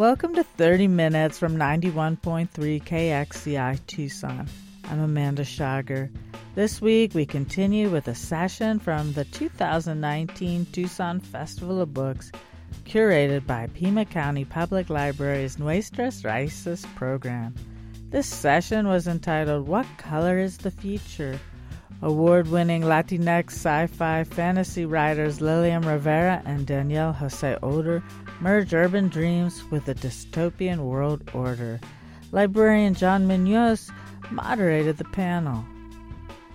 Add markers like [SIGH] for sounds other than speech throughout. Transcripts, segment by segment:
Welcome to 30 Minutes from 91.3 KXCI Tucson. I'm Amanda Schager. This week we continue with a session from the 2019 Tucson Festival of Books, curated by Pima County Public Library's Nuestras Raíces program. This session was entitled What Color is the Future? Award winning Latinx sci fi fantasy writers Lilliam Rivera and Daniel José Older merge urban dreams with a dystopian world order. Librarian John Munoz moderated the panel.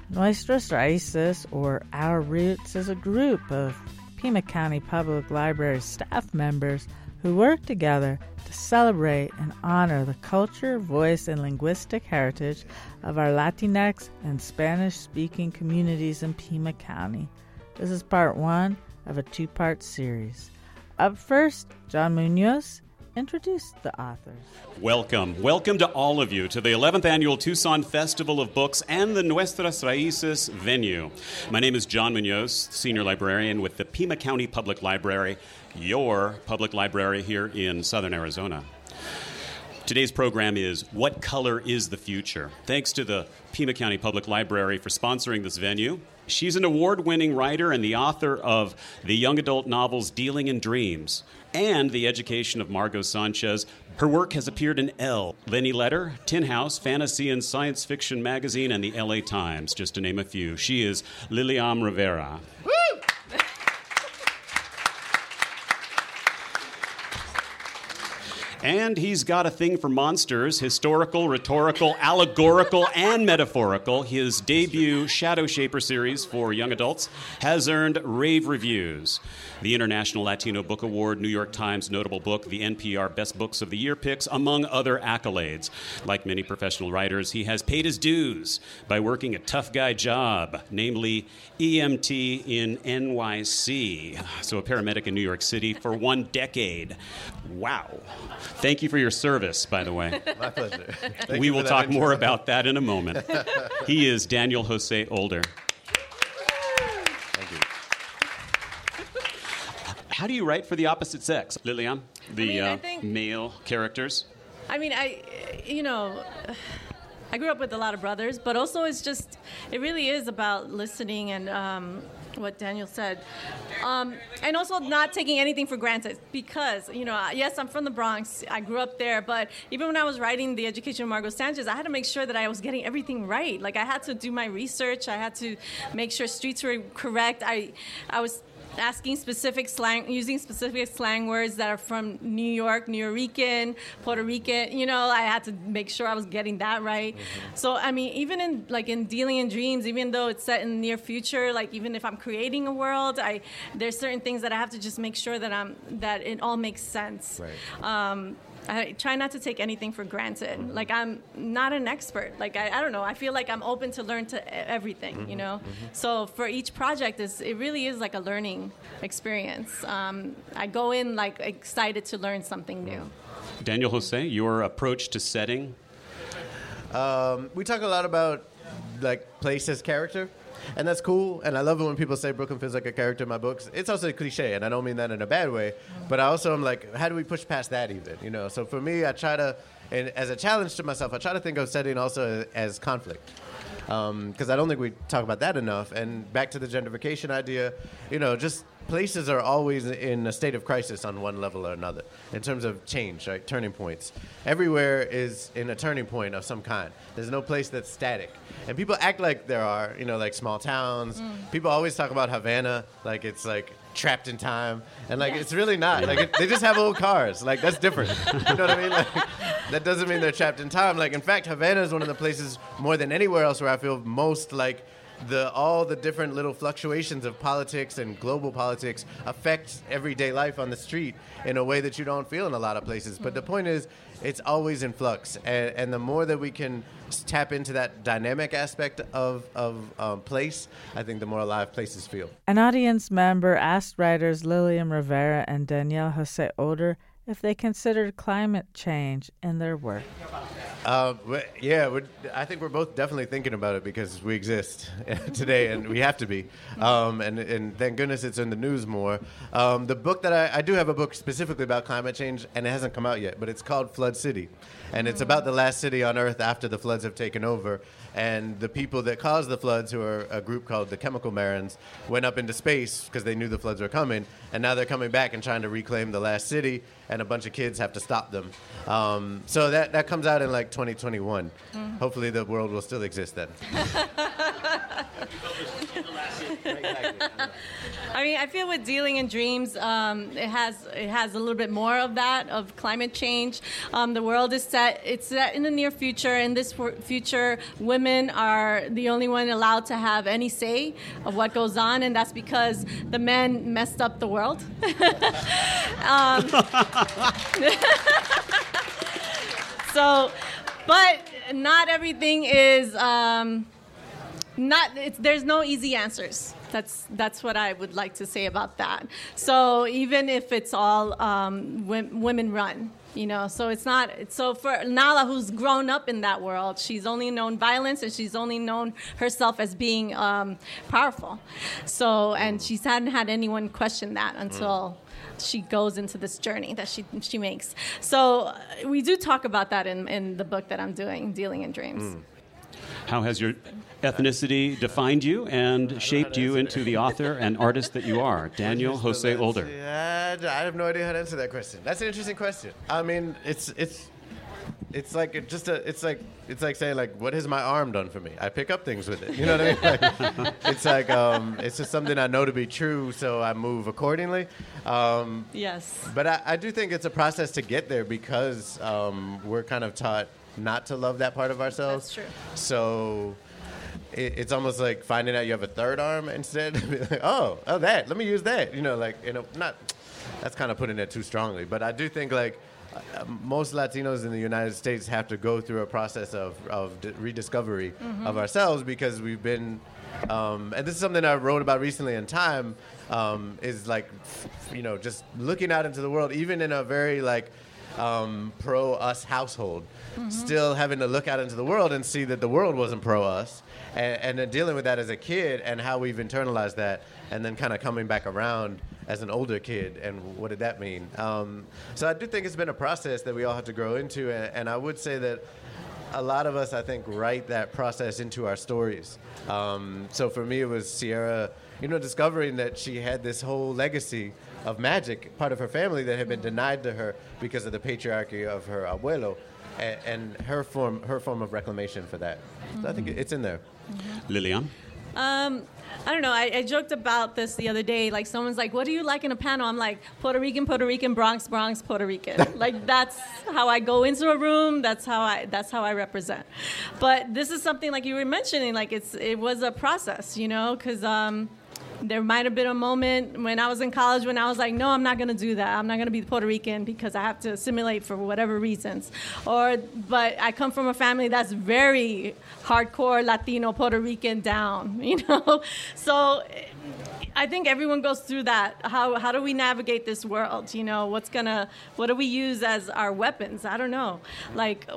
Nuestras Raíces, or Our Roots, is a group of Pima County Public Library staff members who work together to celebrate and honor the culture, voice, and linguistic heritage of our Latinx and Spanish speaking communities in Pima County. This is part one of a two part series. Up first, John Munoz introduced the authors. Welcome. Welcome to all of you to the 11th Annual Tucson Festival of Books and the Nuestras Raíces venue. My name is John Munoz, Senior Librarian with the Pima County Public Library, your public library here in southern Arizona. Today's program is What Color is the Future? Thanks to the Pima County Public Library for sponsoring this venue. She's an award winning writer and the author of the young adult novels Dealing in Dreams and The Education of Margot Sanchez. Her work has appeared in Elle, Lenny Letter, Tin House, Fantasy and Science Fiction Magazine, and the LA Times, just to name a few. She is Lilliam Rivera. And he's got a thing for monsters historical, rhetorical, allegorical, and metaphorical. His debut Shadowshaper series for young adults has earned rave reviews. The International Latino Book Award, New York Times Notable Book, the NPR Best Books of the Year picks, among other accolades. Like many professional writers, he has paid his dues by working a tough guy job, namely EMT in NYC, so a paramedic in New York City, for one decade. Wow. Thank you for your service, by the way. My pleasure. Thank we will talk intro. more about that in a moment. he is Daniel José Older. Thank you. How do you write for the opposite sex, Lilliam? The mean, uh, think- male characters? I mean, I, you know, I grew up with a lot of brothers, but also it's just, it really is about listening and um, what Daniel said. Um, and also not taking anything for granted because, you know, yes, I'm from the Bronx. I grew up there, but even when I was writing The Education of Margot Sanchez, I had to make sure that I was getting everything right. Like, I had to do my research, I had to make sure streets were correct. I, I was asking specific slang, using specific slang words that are from New York, Nuyorican, Puerto Rican. You know, I had to make sure I was getting that right. So I mean, even in like in dealing in dreams, even though it's set in the near future, like even if I'm creating a world, I there's certain things that I have to just make sure that I'm that it all makes sense. Right. Um, I try not to take anything for granted. Like I'm not an expert. Like I, I don't know. I feel like I'm open to learn to e- everything. You know. So for each project, is it really is like a learning experience. Um, I go in like excited to learn something new. Daniel José, your approach to setting? Um, we talk a lot about like place as character, and that's cool. And I love it when people say Brooklyn feels like a character in my books. It's also a cliche, and I don't mean that in a bad way. But I also am like, how do we push past that even? You know. So for me, I try to, and as a challenge to myself, I try to think of setting also as conflict. Um, because I don't think we talk about that enough. And back to the gentrification idea, you know, just places are always in a state of crisis on one level or another in terms of change, right? Turning points. Everywhere is in a turning point of some kind. There's no place that's static. And people act like there are, you know, like small towns. Mm. People always talk about Havana like it's like trapped in time. And like it's really not. Like it, they just have old cars. Like that's different. [LAUGHS] you know what I mean? Like that doesn't mean they're trapped in time. Like in fact, Havana is one of the places more than anywhere else where I feel most like the all the different little fluctuations of politics and global politics affect everyday life on the street in a way that you don't feel in a lot of places. But the point is, it's always in flux, and, and the more that we can tap into that dynamic aspect of of um, place, I think the more alive places feel. An audience member asked writers Lilliam Rivera and Daniel José Older if they considered climate change in their work. Uh, yeah, I think we're both definitely thinking about it because we exist [LAUGHS] today and we have to be. Um, and, and thank goodness it's in the news more. Um, the book that I, I do have a book specifically about climate change, and it hasn't come out yet, but it's called Flood City. And it's about the last city on Earth after the floods have taken over. And the people that caused the floods, who are a group called the Chemical Marins, went up into space because they knew the floods were coming. And now they're coming back and trying to reclaim the last city, and a bunch of kids have to stop them. Um, so that, that comes out in like 2021. Mm. Hopefully, the world will still exist then. [LAUGHS] I mean, I feel with dealing in dreams, um, it has it has a little bit more of that of climate change. Um, the world is set; it's set in the near future. In this future, women are the only one allowed to have any say of what goes on, and that's because the men messed up the world. [LAUGHS] um, [LAUGHS] so, but not everything is. Um, not there's no easy answers. That's that's what I would like to say about that. So even if it's all um, women run, you know, so it's not. So for Nalah, who's grown up in that world, she's only known violence and she's only known herself as being um, powerful. So and she's hadn't had anyone question that until. Mm she goes into this journey that she she makes. So uh, we do talk about that in, in the book that I'm doing, Dealing in Dreams. Mm. How has your ethnicity defined you and shaped you into the author and artist that you are, Daniel José Older? Yeah, I have no idea how to answer that question. That's an interesting question. I mean, it's it's it's like it just a, it's like it's like saying like what has my arm done for me? I pick up things with it. You know what i mean? Like, [LAUGHS] it's like um, it's just something i know to be true so i move accordingly. Um, yes. but I, I, do think it's a process to get there because um, we're kind of taught not to love that part of ourselves. That's true. So it, it's almost like finding out you have a third arm instead. oh, oh, that. Let me use that. You know, like you know, not. That's kind of putting it too strongly, but I do think like uh, most Latinos in the United States have to go through a process of, of rediscovery mm-hmm. of ourselves because we've been, um, and this is something I wrote about recently in Time, um, is like, you know, just looking out into the world, even in a very like um, pro us household, mm-hmm. still having to look out into the world and see that the world wasn't pro us, and, and then dealing with that as a kid and how we've internalized that, and then kind of coming back around as an older kid and what did that mean? Um, so I do think it's been a process that we all have to grow into, and, and I would say that a lot of us, I think, write that process into our stories. Um, so for me, it was Sierra, you know, discovering that she had this whole legacy of magic, part of her family that had been denied to her because of the patriarchy of her abuelo, and, and her form her form of reclamation for that. Mm-hmm. So I think it's in there. Mm-hmm. Lilliam. Um, I don't know. I, I, joked about this the other day. Like someone's like, "What do you like in a panel?" I'm like, "Puerto Rican, Puerto Rican, Bronx, Bronx, Puerto Rican." [LAUGHS] like that's how I go into a room. That's how I that's how I represent. But this is something like you were mentioning. Like it's it was a process, you know, because. Um, there might have been a moment when I was in college when I was like, no, I'm not going to do that. I'm not going to be Puerto Rican because I have to assimilate for whatever reasons. Or, but I come from a family that's very hardcore Latino, Puerto Rican down, [LAUGHS] you know? So I think everyone goes through that. How how do we navigate this world? You know, what's gonna what do we use as our weapons? I don't know. Like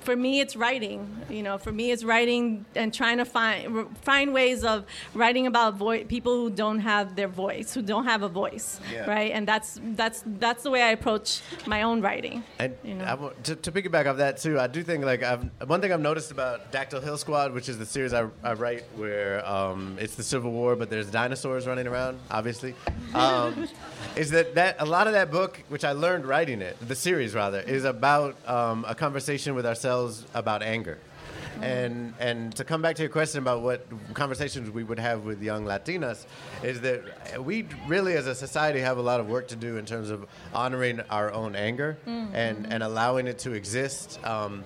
for me, it's writing. You know, for me, it's writing and trying to find find ways of writing about vo- people who don't have their voice, who don't have a voice, yeah. right? And that's that's that's the way I approach my own writing. And you know? to, to piggyback off that too, I do think like I've, one thing I've noticed about Dactyl Hill Squad, which is the series I, I write, where um, it's the Civil War, but there's dinosaurs running around, obviously, um, is that, that a lot of that book, which I learned writing it, the series rather, is about um, a conversation with ourselves about anger. And and to come back to your question about what conversations we would have with young Latinas is that we really as a society have a lot of work to do in terms of honoring our own anger mm-hmm. and and allowing it to exist um,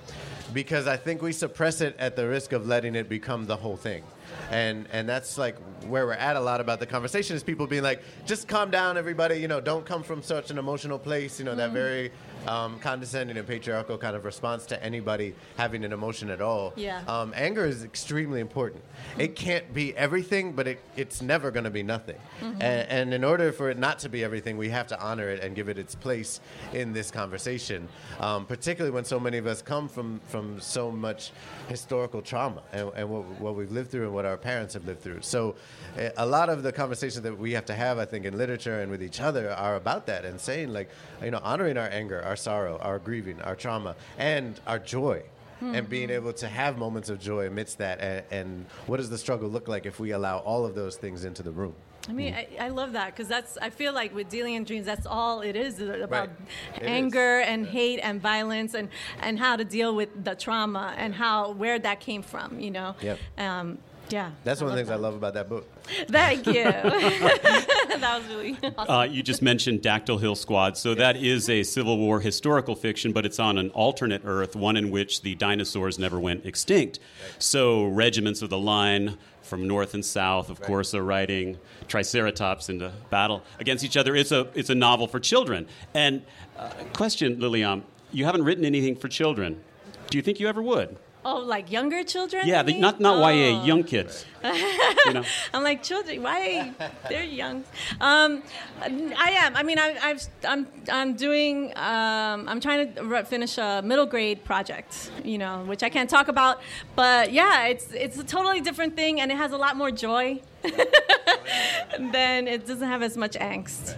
because I think we suppress it at the risk of letting it become the whole thing. And and that's like where we're at a lot about the conversation is people being like, just calm down, everybody. You know, don't come from such an emotional place. You know, that mm. very um, condescending and patriarchal kind of response to anybody having an emotion at all. Yeah. Um, anger is extremely important. It can't be everything, but it, it's never going to be nothing. Mm-hmm. And, and in order for it not to be everything, we have to honor it and give it its place in this conversation. Um, particularly when so many of us come from from so much historical trauma and, and what, what we've lived through and what our parents have lived through. So, eh, a lot of the conversations that we have to have, I think, in literature and with each other are about that and saying like, you know, honoring our anger, our sorrow, our grieving, our trauma, and our joy. And being able to have moments of joy amidst that, and, and what does the struggle look like if we allow all of those things into the room? I mean, I, I love that because that's. I feel like with dealing in dreams, that's all it is about Right. It is. anger and hate and violence and and how to deal with the trauma and how where that came from. You know. Yep. Um, yeah. That's one of the love things I love about that book. Thank you. [LAUGHS] [LAUGHS] that was really awesome. Uh, you just mentioned Dactyl Hill Squad. So that is a Civil War historical fiction, but it's on an alternate Earth, one in which the dinosaurs never went extinct. So regiments of the line from north and south, of course, are riding Triceratops into battle against each other. It's a it's a novel for children. And uh, question, Lilliam, you haven't written anything for children. Do you think you ever would? Oh, like younger children? Yeah, the, not not oh. YA, young kids. you know? [LAUGHS] I'm like children. Why they're young? Um, I am. I mean, I, I've, I'm I'm doing. Um, I'm trying to re- finish a middle grade project. You know, which I can't talk about. But yeah, it's it's a totally different thing, and it has a lot more joy. [LAUGHS] then it doesn't have as much angst,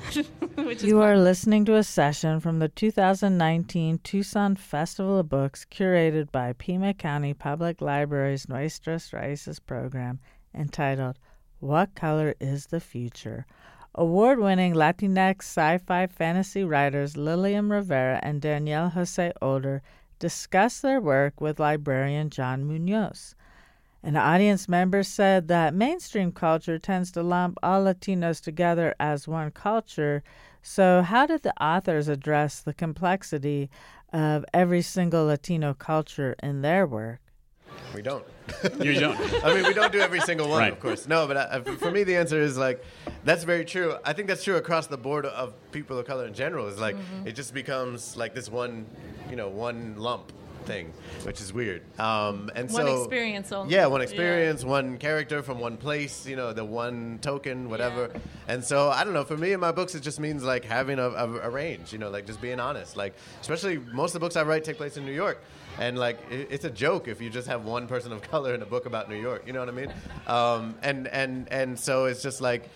[LAUGHS] You fun. are listening to a session from the 2019 Tucson Festival of Books curated by Pima County Public Library's Nuestras Raíces program entitled What Color is the Future? Award winning Latinx sci fi fantasy writers Lilliam Rivera and Daniel José Older discuss their work with librarian John Munoz. An audience member said that mainstream culture tends to lump all Latinos together as one culture. So, how did the authors address the complexity of every single Latino culture in their work? We don't. [LAUGHS] You don't. I mean, we don't do every single one, Right. of course. No, but I, for me, the answer is like, that's very true. I think that's true across the board of people of color in general. Is like, Mm-hmm. it just becomes like this one, you know, one lump thing, which is weird. Um, and One so experience only. Yeah, one Yeah. experience, one character from one place. You know, the one token, whatever. Yeah. And so I don't know. For me, in my books, it just means like having a, a, a range. You know, like just being honest. Like especially most of the books I write take place in New York. And like it's a joke if you just have one person of [LAUGHS] color in a book about New York, you know what I mean? Um, and and and so it's just like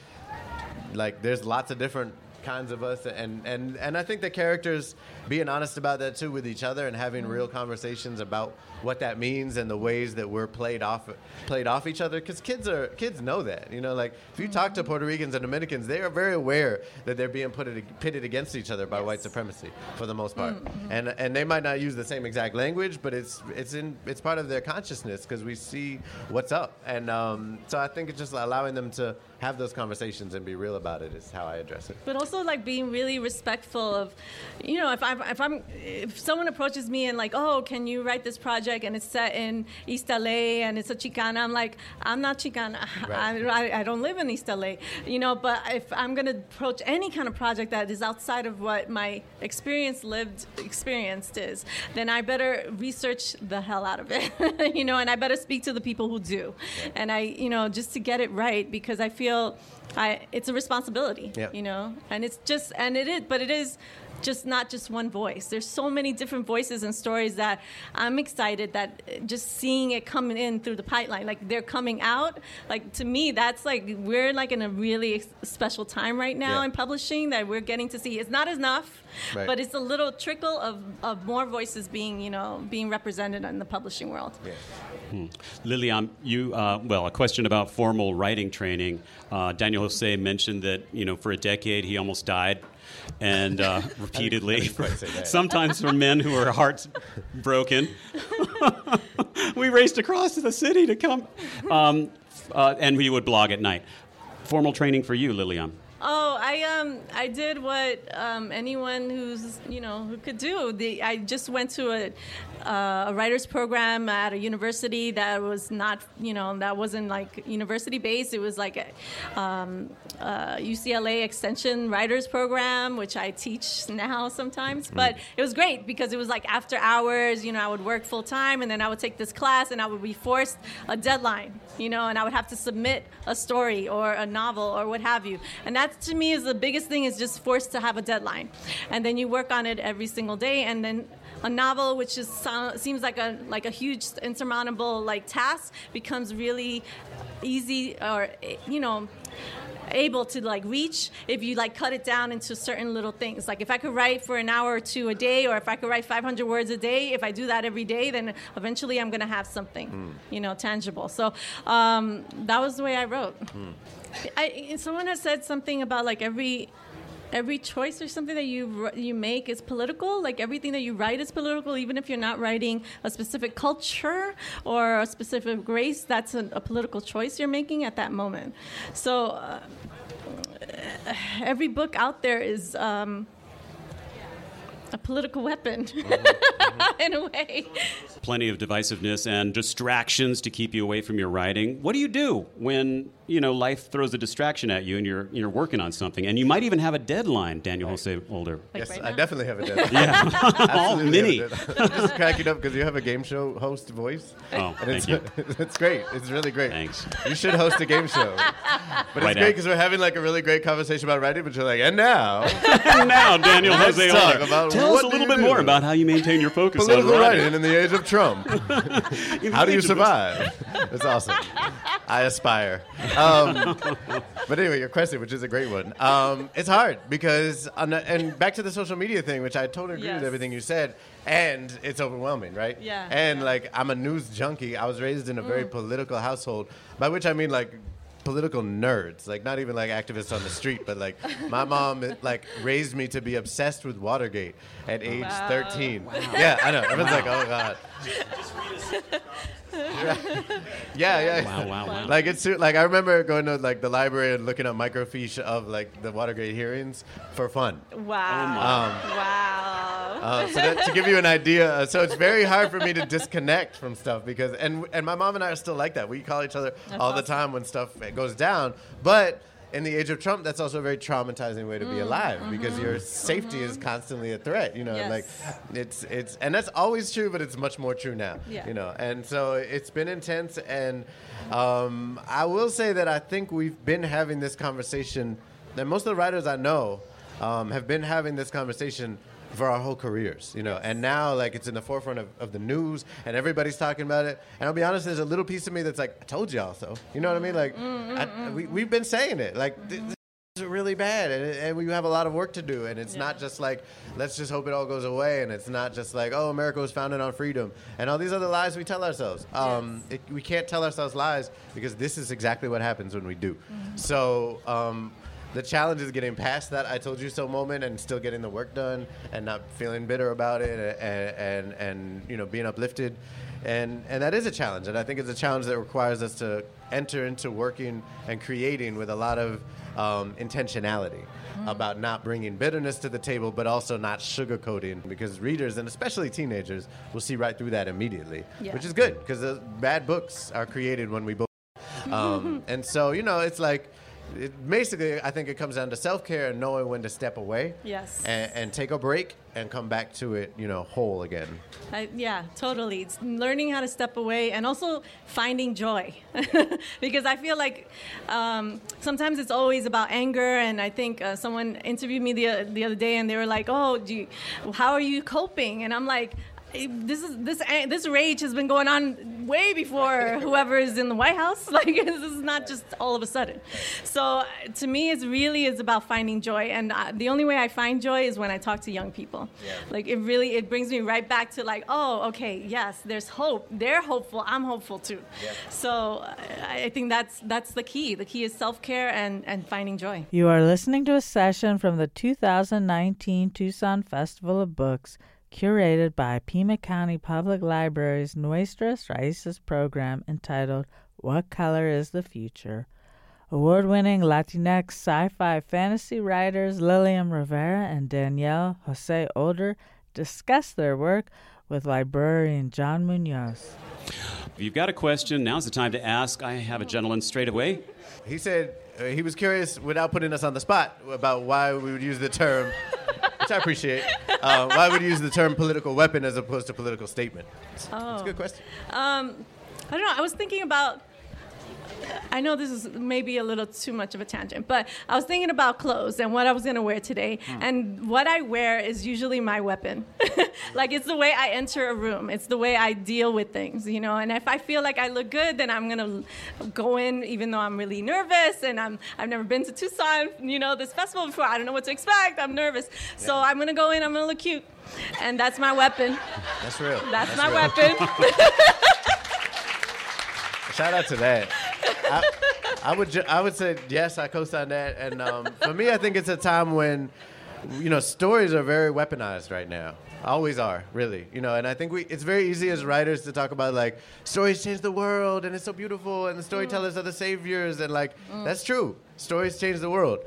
like there's lots of different kinds of us and and and I think the characters being honest about that too with each other and having real mm-hmm. conversations about what that means and the ways that we're played off played off each other because kids are kids know that you know like if you talk to mm-hmm. Puerto Ricans and Dominicans they are very aware that they're being put pitted against each other by white supremacy for the most part. Mm-hmm. And and they might not use the same exact language but it's it's in it's part of their consciousness because we see what's up. And um, so I think it's just allowing them to have those conversations and be real about it is how I address it. but also like being really respectful of you know if i'm if i'm if someone approaches me and like oh can you write this project? and it's set in east la and it's a chicana i'm like i'm not chicana. [LAUGHS] Right. I, I, don't live in east la you know but if i'm going to approach any kind of project that is outside of what my experience lived experienced is then i better research the hell out of it. [LAUGHS] You know and i better speak to the people who do. And i you know just to get it right because i feel I, it's a responsibility, Yeah. you know, and it's just, and it is, but it is just not just one voice. There's so many different voices and stories that I'm excited that just seeing it coming in through the pipeline, like they're coming out. Like to me, that's like we're like in a really special time right now Yeah. in publishing that we're getting to see. It's not enough, Right. but it's a little trickle of, of more voices being, you know, being represented in the publishing world. Yeah, Lilliam, you uh, well, a question about formal writing training. Uh, Daniel José mentioned that you know for a decade he almost died, and uh, [LAUGHS] repeatedly, say that. [LAUGHS] sometimes for men who are hearts broken. [LAUGHS] we raced across the city to come, um, uh, and we would blog at night. Formal training for you, Lilliam. Oh, I um I did what um, anyone who's you know who could do. The I just went to a uh, a writers program at a university that was not you know that wasn't like university based. It was like a, um, a UCLA Extension writers program, which I teach now sometimes. Mm. But it was great because it was like after hours. You know, I would work full time and then I would take this class and I would be forced a deadline. You know, and I would have to submit a story or a novel or what have you. And that to me is the biggest thing is just forced to have a deadline, and then you work on it every single day, and then a novel which is seems like a like a huge insurmountable like task becomes really easy or you know able to like reach if you like cut it down into certain little things. Like if i could write for an hour or two a day or if i could write 500 words a day if i do that every day then eventually i'm going to have something you know tangible. So um, that was the way i wrote I, someone has said something about like every every choice or something that you you make is political. Like everything that you write is political, even if you're not writing a specific culture or a specific race. That's a, a political choice you're making at that moment. So uh, every book out there is. Um, a political weapon, [LAUGHS] in a way. Plenty of divisiveness and distractions to keep you away from your writing. What do you do when you know life throws a distraction at you and you're you're working on something and you might even have a deadline? Daniel José Older. Like yes, right I definitely have a [LAUGHS] deadline. Yeah, all [LAUGHS] Absolutely mini. have a deadline. I'm just cracking up because you have a game show host voice. Oh, And it's, thank [LAUGHS] it's great. It's really great. Thanks. You should host a game show. But Right it's great because we're having like a really great conversation about writing, but you're like, and now, and now, Daniel Let's Jose talk Older. about Tell us a little bit do? more about how you maintain your focus political on writing writing. in the age of Trump. How do you survive? That's awesome. I aspire. Um, but anyway, your question, which is a great one, um, it's hard because, on the, and back to the social media thing, which I totally agree Yes. with everything you said, and it's overwhelming, right? Yeah, And yeah. like, I'm a news junkie. I was raised in a very political household, by which I mean like political nerds, like not even like activists on the street, but like my mom like raised me to be obsessed with Watergate at age Wow. 13. Yeah, I know. Everyone's like, oh god. yeah, yeah, yeah. Wow, wow, wow. Like it's like I remember going to like the library and looking up microfiche of like the Watergate hearings for fun. Wow. Um, wow. uh, so that, to give you an idea, uh, so it's very hard for me to disconnect from stuff because, and and my mom and I are still like that. We call each other That's all the time when stuff goes down. But in the age of Trump, that's also a very traumatizing way to Mm, be alive because your safety is constantly a threat. You know, and like mm-hmm. It's it's and that's always true, but it's much more true now. Yeah. You know, and so it's been intense, and um, I will say that I think we've been having this conversation. And most of the writers I know um, have been having this conversation for our whole careers, you know. And now, like, it's in the forefront of, of the news, and everybody's talking about it. And I'll be honest, there's a little piece of me that's like, I told y'all so. You know what I mean? Like, mm, mm, I, mm, we, we've been saying it. Like, th- th- is really bad and, and we have a lot of work to do and it's not just like let's just hope it all goes away and it's not just like oh america was founded on freedom and all these other lies we tell ourselves um, it, we can't tell ourselves lies because this is exactly what happens when we do mm-hmm. so um, the challenge is getting past that I told you so moment and still getting the work done and not feeling bitter about it and, and, and you know being uplifted. And and that is a challenge. And I think it's a challenge that requires us to enter into working and creating with a lot of um, intentionality about not bringing bitterness to the table but also not sugarcoating. Because readers and especially teenagers will see right through that immediately Yeah. which is good because bad books are created when we both [LAUGHS] um, and so you know it's like it, basically i think it comes down to self-care and knowing when to step away Yes. and, and take a break and come back to it you know whole again I, yeah, totally. It's learning how to step away and also finding joy. [LAUGHS] because I feel like um, sometimes it's always about anger. And I think uh, someone interviewed me the, the other day and they were like, oh, do you, how are you coping? And I'm like, "Eh, this is this this rage has been going on way before [LAUGHS] whoever is in the White House. [LAUGHS] Like this is not just all of a sudden. So uh, to me, it really is about finding joy, and uh, the only way I find joy is when I talk to young people. Like it really it brings me right back to like, oh, okay, yes, there's hope. They're hopeful. I'm hopeful too. So uh, I I think that's that's the key. The key is self care and and finding joy. You are listening to a session from the 2019 Tucson Festival of Books, curated by Pima County Public Library's Nuestras Raíces program entitled What Color is the Future? Award winning Latinx sci fi fantasy writers Lilliam Rivera and Daniel José Older discuss their work with librarian John Munoz. If you've got a question, now's the time to ask. I have a gentleman straight away. He said uh, he was curious, without putting us on the spot, about why we would use the term, [LAUGHS] which I appreciate, uh, why would you use the term political weapon as opposed to political statement? It's, it's a good question. Um, I don't know. I was thinking about. I know this is maybe a little too much of a tangent, but I was thinking about clothes and what I was going to wear today. Hmm. And what I wear is usually my weapon. [LAUGHS] like it's the way I enter a room, it's the way I deal with things, you know. And if I feel like I look good, then I'm going to go in, even though I'm really nervous and I'm, I've never been to Tucson, you know, this festival before. I don't know what to expect. I'm nervous. So I'm going to go in, I'm going to look cute. And that's my weapon. That's real. That's, my real. weapon. [LAUGHS] [LAUGHS] Shout out to that. I, I would ju- I would say yes, I co-sign that. And um, for me, I think it's a time when you know stories are very weaponized right now. Always are, really. You know, and I think we it's very easy as writers to talk about like stories change the world and it's so beautiful and the storytellers are the saviors and like that's true. Stories change the world.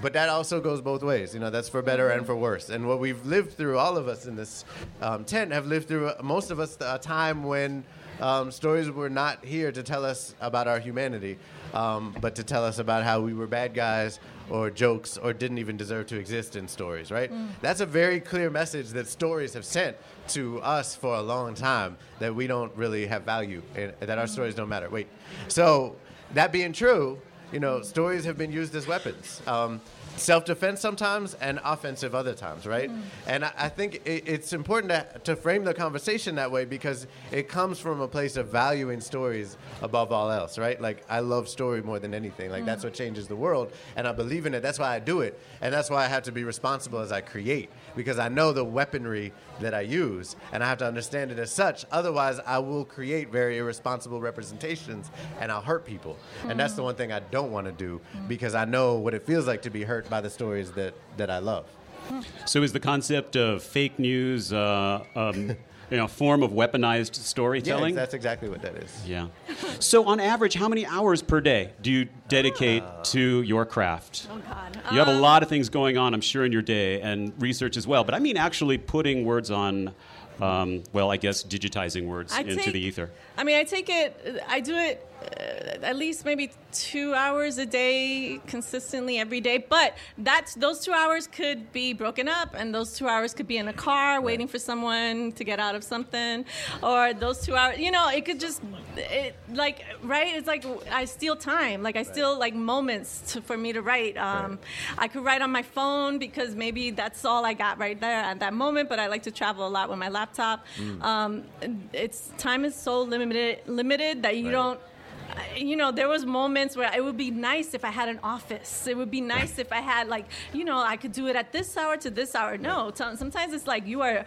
But that also goes both ways. You know, that's for better and for worse. And what we've lived through, all of us in this um, tent have lived through, most of us, a time when um, stories were not here to tell us about our humanity, um, but to tell us about how we were bad guys or jokes or didn't even deserve to exist in stories, right? That's a very clear message that stories have sent to us for a long time that we don't really have value and that our stories don't matter. Wait. So, that being true, you know, stories have been used as weapons. Um, self-defense sometimes and offensive other times, right? Mm. And I, I think it, it's important to, to frame the conversation that way because it comes from a place of valuing stories above all else, right? Like I love story more than anything. Like that's mm. what changes the world, and I believe in it. That's why I do it, and that's why I have to be responsible as I create because I know the weaponry that I use, and I have to understand it as such. Otherwise, I will create very irresponsible representations, and I'll hurt people. And that's mm. the one thing I don't want to do because I know what it feels like to be hurt by the stories that, that I love. So, is the concept of fake news uh, um, you know, a form of weaponized storytelling? Yeah, that's exactly what that is. Yeah. So, on average, how many hours per day do you dedicate to your craft? oh, God. You have a Um, lot of things going on, I'm sure, in your day, and research as well. But I mean, actually putting words on, um, well, I guess digitizing words I into take- the ether. I mean, I take it, I do it uh, at least maybe two hours a day consistently every day. But that's, those two hours could be broken up, and those two hours could be in a car waiting for someone to get out of something. Or those two hours, you know, it could just, it, like, right? It's like I steal time. Like, I steal, like, moments to, for me to write. Um, I could write on my phone because maybe that's all I got right there at that moment, but I like to travel a lot with my laptop. Um, it's time is so limited, limited that you Right. don't. You know, there was moments where it would be nice if I had an office. It would be nice if I had like, you know, I could do it at this hour to this hour. No, sometimes it's like you are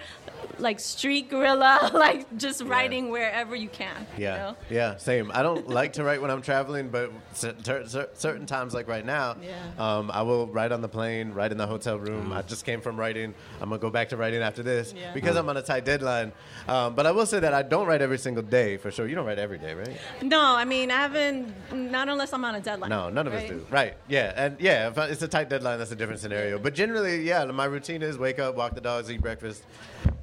like street guerrilla, [LAUGHS] like just writing wherever you can. you Yeah, know? yeah, same. I don't like to write when I'm traveling, but cer- cer- cer- certain times, like right now, Yeah. um, I will write on the plane, write in the hotel room. I just came from writing. I'm gonna go back to writing after this Yeah. because I'm on a tight deadline. Um, but I will say that I don't write every single day for sure. You don't write every day, right? No, I mean, haven't, not unless I'm on a deadline. No, none of us do. Right? Yeah, and yeah, if it's a tight deadline. That's a different scenario. But generally, yeah, my routine is wake up, walk the dogs, eat breakfast,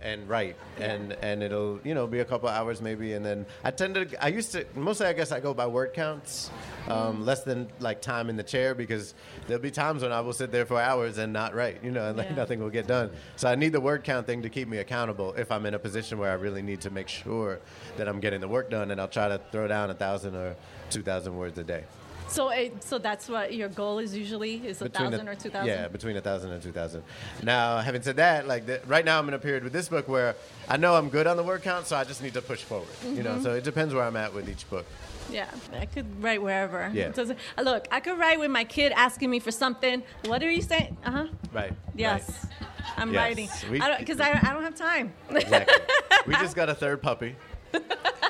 and write. And and it'll you know be a couple hours maybe, and then I tend to. I used to mostly I guess I go by word counts, um, less than like time in the chair because there'll be times when I will sit there for hours and not write. You know, and like Yeah. nothing will get done. So I need the word count thing to keep me accountable if I'm in a position where I really need to make sure that I'm getting the work done, and I'll try to throw down a thousand or two thousand words a day. So, it, so that's what your goal is usually is a thousand or two thousand. Yeah, between a thousand and two thousand. Now, having said that, like the, right now, I'm in a period with this book where I know I'm good on the word count, so I just need to push forward. You Mm-hmm. know, so it depends where I'm at with each book. Yeah, I could write wherever. Yeah. Look, I could write with my kid asking me for something. What are you saying? Uh huh. Right. Yes. I'm Yes. writing. Because I, I don't have time. Exactly. we [LAUGHS] just got a third puppy. [LAUGHS]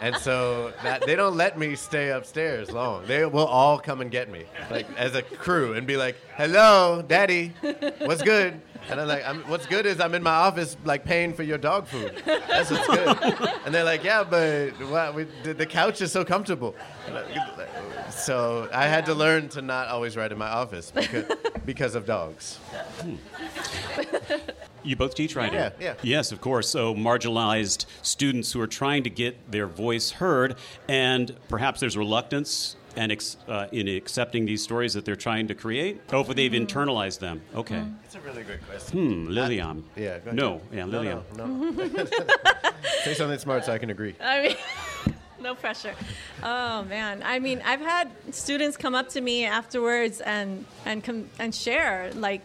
And so that, they don't let me stay upstairs long. They will all come and get me, like as a crew, and be like, "Hello, Daddy, what's good?" And I'm like, I'm, what's good is I'm in my office, like paying for your dog food. That's what's good. And they're like, yeah, but we, the, the couch is so comfortable. So I had to learn to not always write in my office because, because of dogs. Hmm. You both teach writing? Yeah, yeah. Yes, of course. So, marginalized students who are trying to get their voice heard, and perhaps there's reluctance and ex- uh, in accepting these stories that they're trying to create. Hopefully, they've internalized them. Okay. It's a really great question. Hmm, Lilliam. Yeah, go ahead. No, yeah, Lilliam. No, no, no. [LAUGHS] Say something smart so I can agree. I mean, [LAUGHS] no pressure. Oh man, I mean, I've had students come up to me afterwards and and com- and share like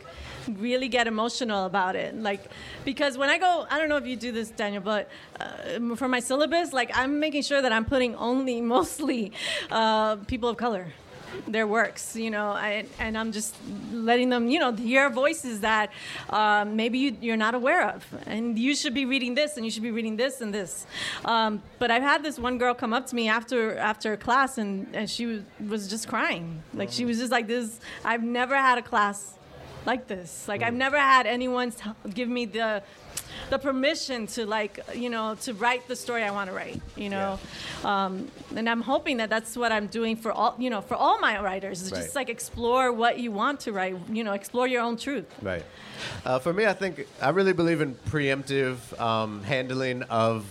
really get emotional about it like because when i go i don't know if you do this daniel but uh, for my syllabus like i'm making sure that i'm putting only [LAUGHS] mostly uh, people of color their works, you know, I, and I'm just letting them, you know, hear voices that um, maybe you, you're not aware of, and you should be reading this, and you should be reading this and this. Um, but I've had this one girl come up to me after after class, and, and she was, was just crying, like she was just like this. I've never had a class like this. Like I've never had anyone t- give me the the permission to like you know to write the story I want to write. You know, um, and I'm hoping that that's what I'm doing for all you know for all my writers. Is Right. just like explore what you want to write. You know, explore your own truth. Right. Uh, for me, I think I really believe in preemptive um, handling of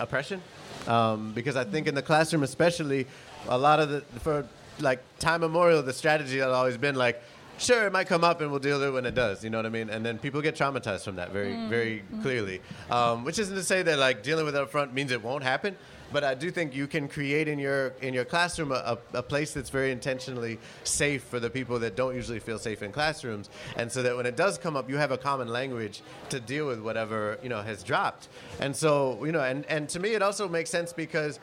oppression um, because I think in the classroom, especially, a lot of the for like time memorial, the strategy has always been like. Sure, it might come up and we'll deal with it when it does. You know what I mean? And then people get traumatized from that very, very clearly. Um, which isn't to say that like dealing with it up front means it won't happen, but I do think you can create in your in your classroom a, a, a place that's very intentionally safe for the people that don't usually feel safe in classrooms, and so that when it does come up, you have a common language to deal with whatever you know has dropped. And so you know, and and to me, it also makes sense because.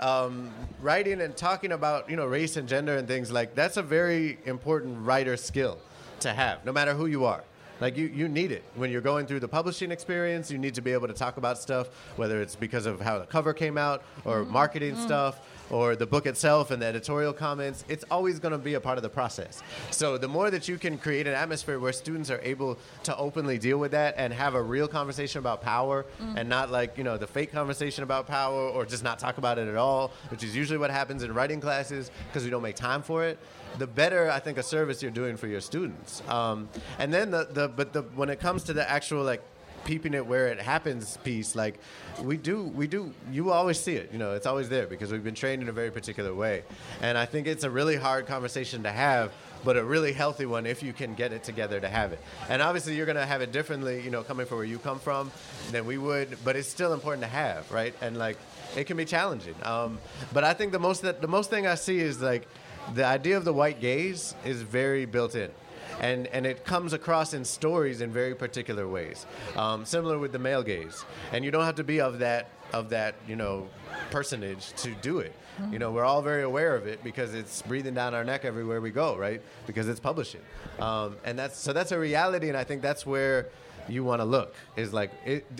Um, writing and talking about you know race and gender and things like that's a very important writer skill to have, no matter who you are. Like you, you need it when you're going through the publishing experience. You need to be able to talk about stuff, whether it's because of how the cover came out, or marketing stuff, or the book itself and the editorial comments. It's always going to be a part of the process. So the more that you can create an atmosphere where students are able to openly deal with that and have a real conversation about power, and not like you know the fake conversation about power, or just not talk about it at all, which is usually what happens in writing classes because we don't make time for it the better I think a service you're doing for your students. Um, and then the, the but the when it comes to the actual like peeping it where it happens piece, like we do we do you always see it. You know, it's always there because we've been trained in a very particular way. And I think it's a really hard conversation to have. But a really healthy one if you can get it together to have it. And obviously, you're going to have it differently, you know, coming from where you come from than we would. But it's still important to have, right? And like, it can be challenging. Um, but I think the most that the most thing I see is like the idea of the white gaze is very built in. And, and it comes across in stories in very particular ways, um, similar with the male gaze. And you don't have to be of that of that you know personage to do it. You know, we're all very aware of it because it's breathing down our neck everywhere we go, right? Because it's publishing, um, and that's so that's a reality, and I think that's where you want to look. Is like,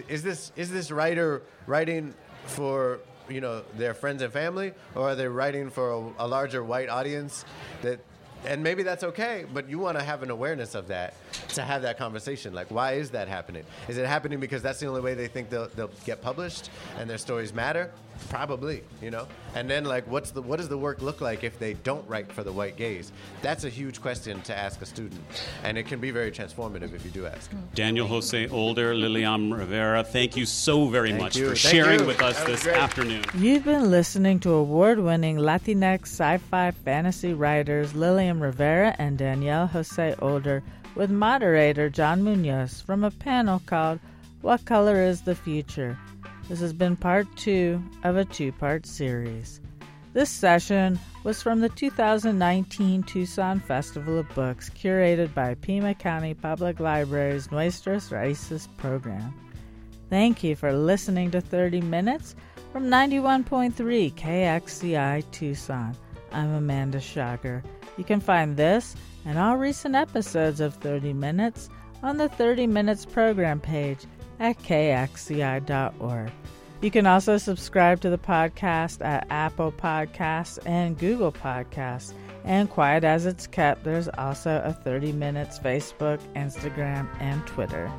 is this is this writer writing for you know their friends and family, or are they writing for a, a larger white audience that? And maybe that's okay, but you want to have an awareness of that to have that conversation. Like, why is that happening? Is it happening because that's the only way they think they'll, they'll get published and their stories matter? Probably, you know. And then, like, what's the what does the work look like if they don't write for the white gaze? That's a huge question to ask a student, and it can be very transformative if you do ask. Daniel José Older, Lilliam Rivera, thank you so very Thank much you. for Thank sharing you. with us this great. afternoon. You've been listening to award winning Latinx sci fi fantasy writers Lilliam Rivera and Daniel José Older with moderator John Munoz from a panel called What Color is the Future? This has been part two of a two part series. This session was from the 2019 Tucson Festival of Books, curated by Pima County Public Library's Nuestras Raíces program. Thank you for listening to 30 Minutes from 91.3 KXCI Tucson. I'm Amanda Shager. You can find this and all recent episodes of 30 Minutes on the 30 Minutes program page at kxci.org. You can also subscribe to the podcast at Apple Podcasts and Google Podcasts And quiet as it's kept, there's also a 30 Minutes Facebook, Instagram, and Twitter.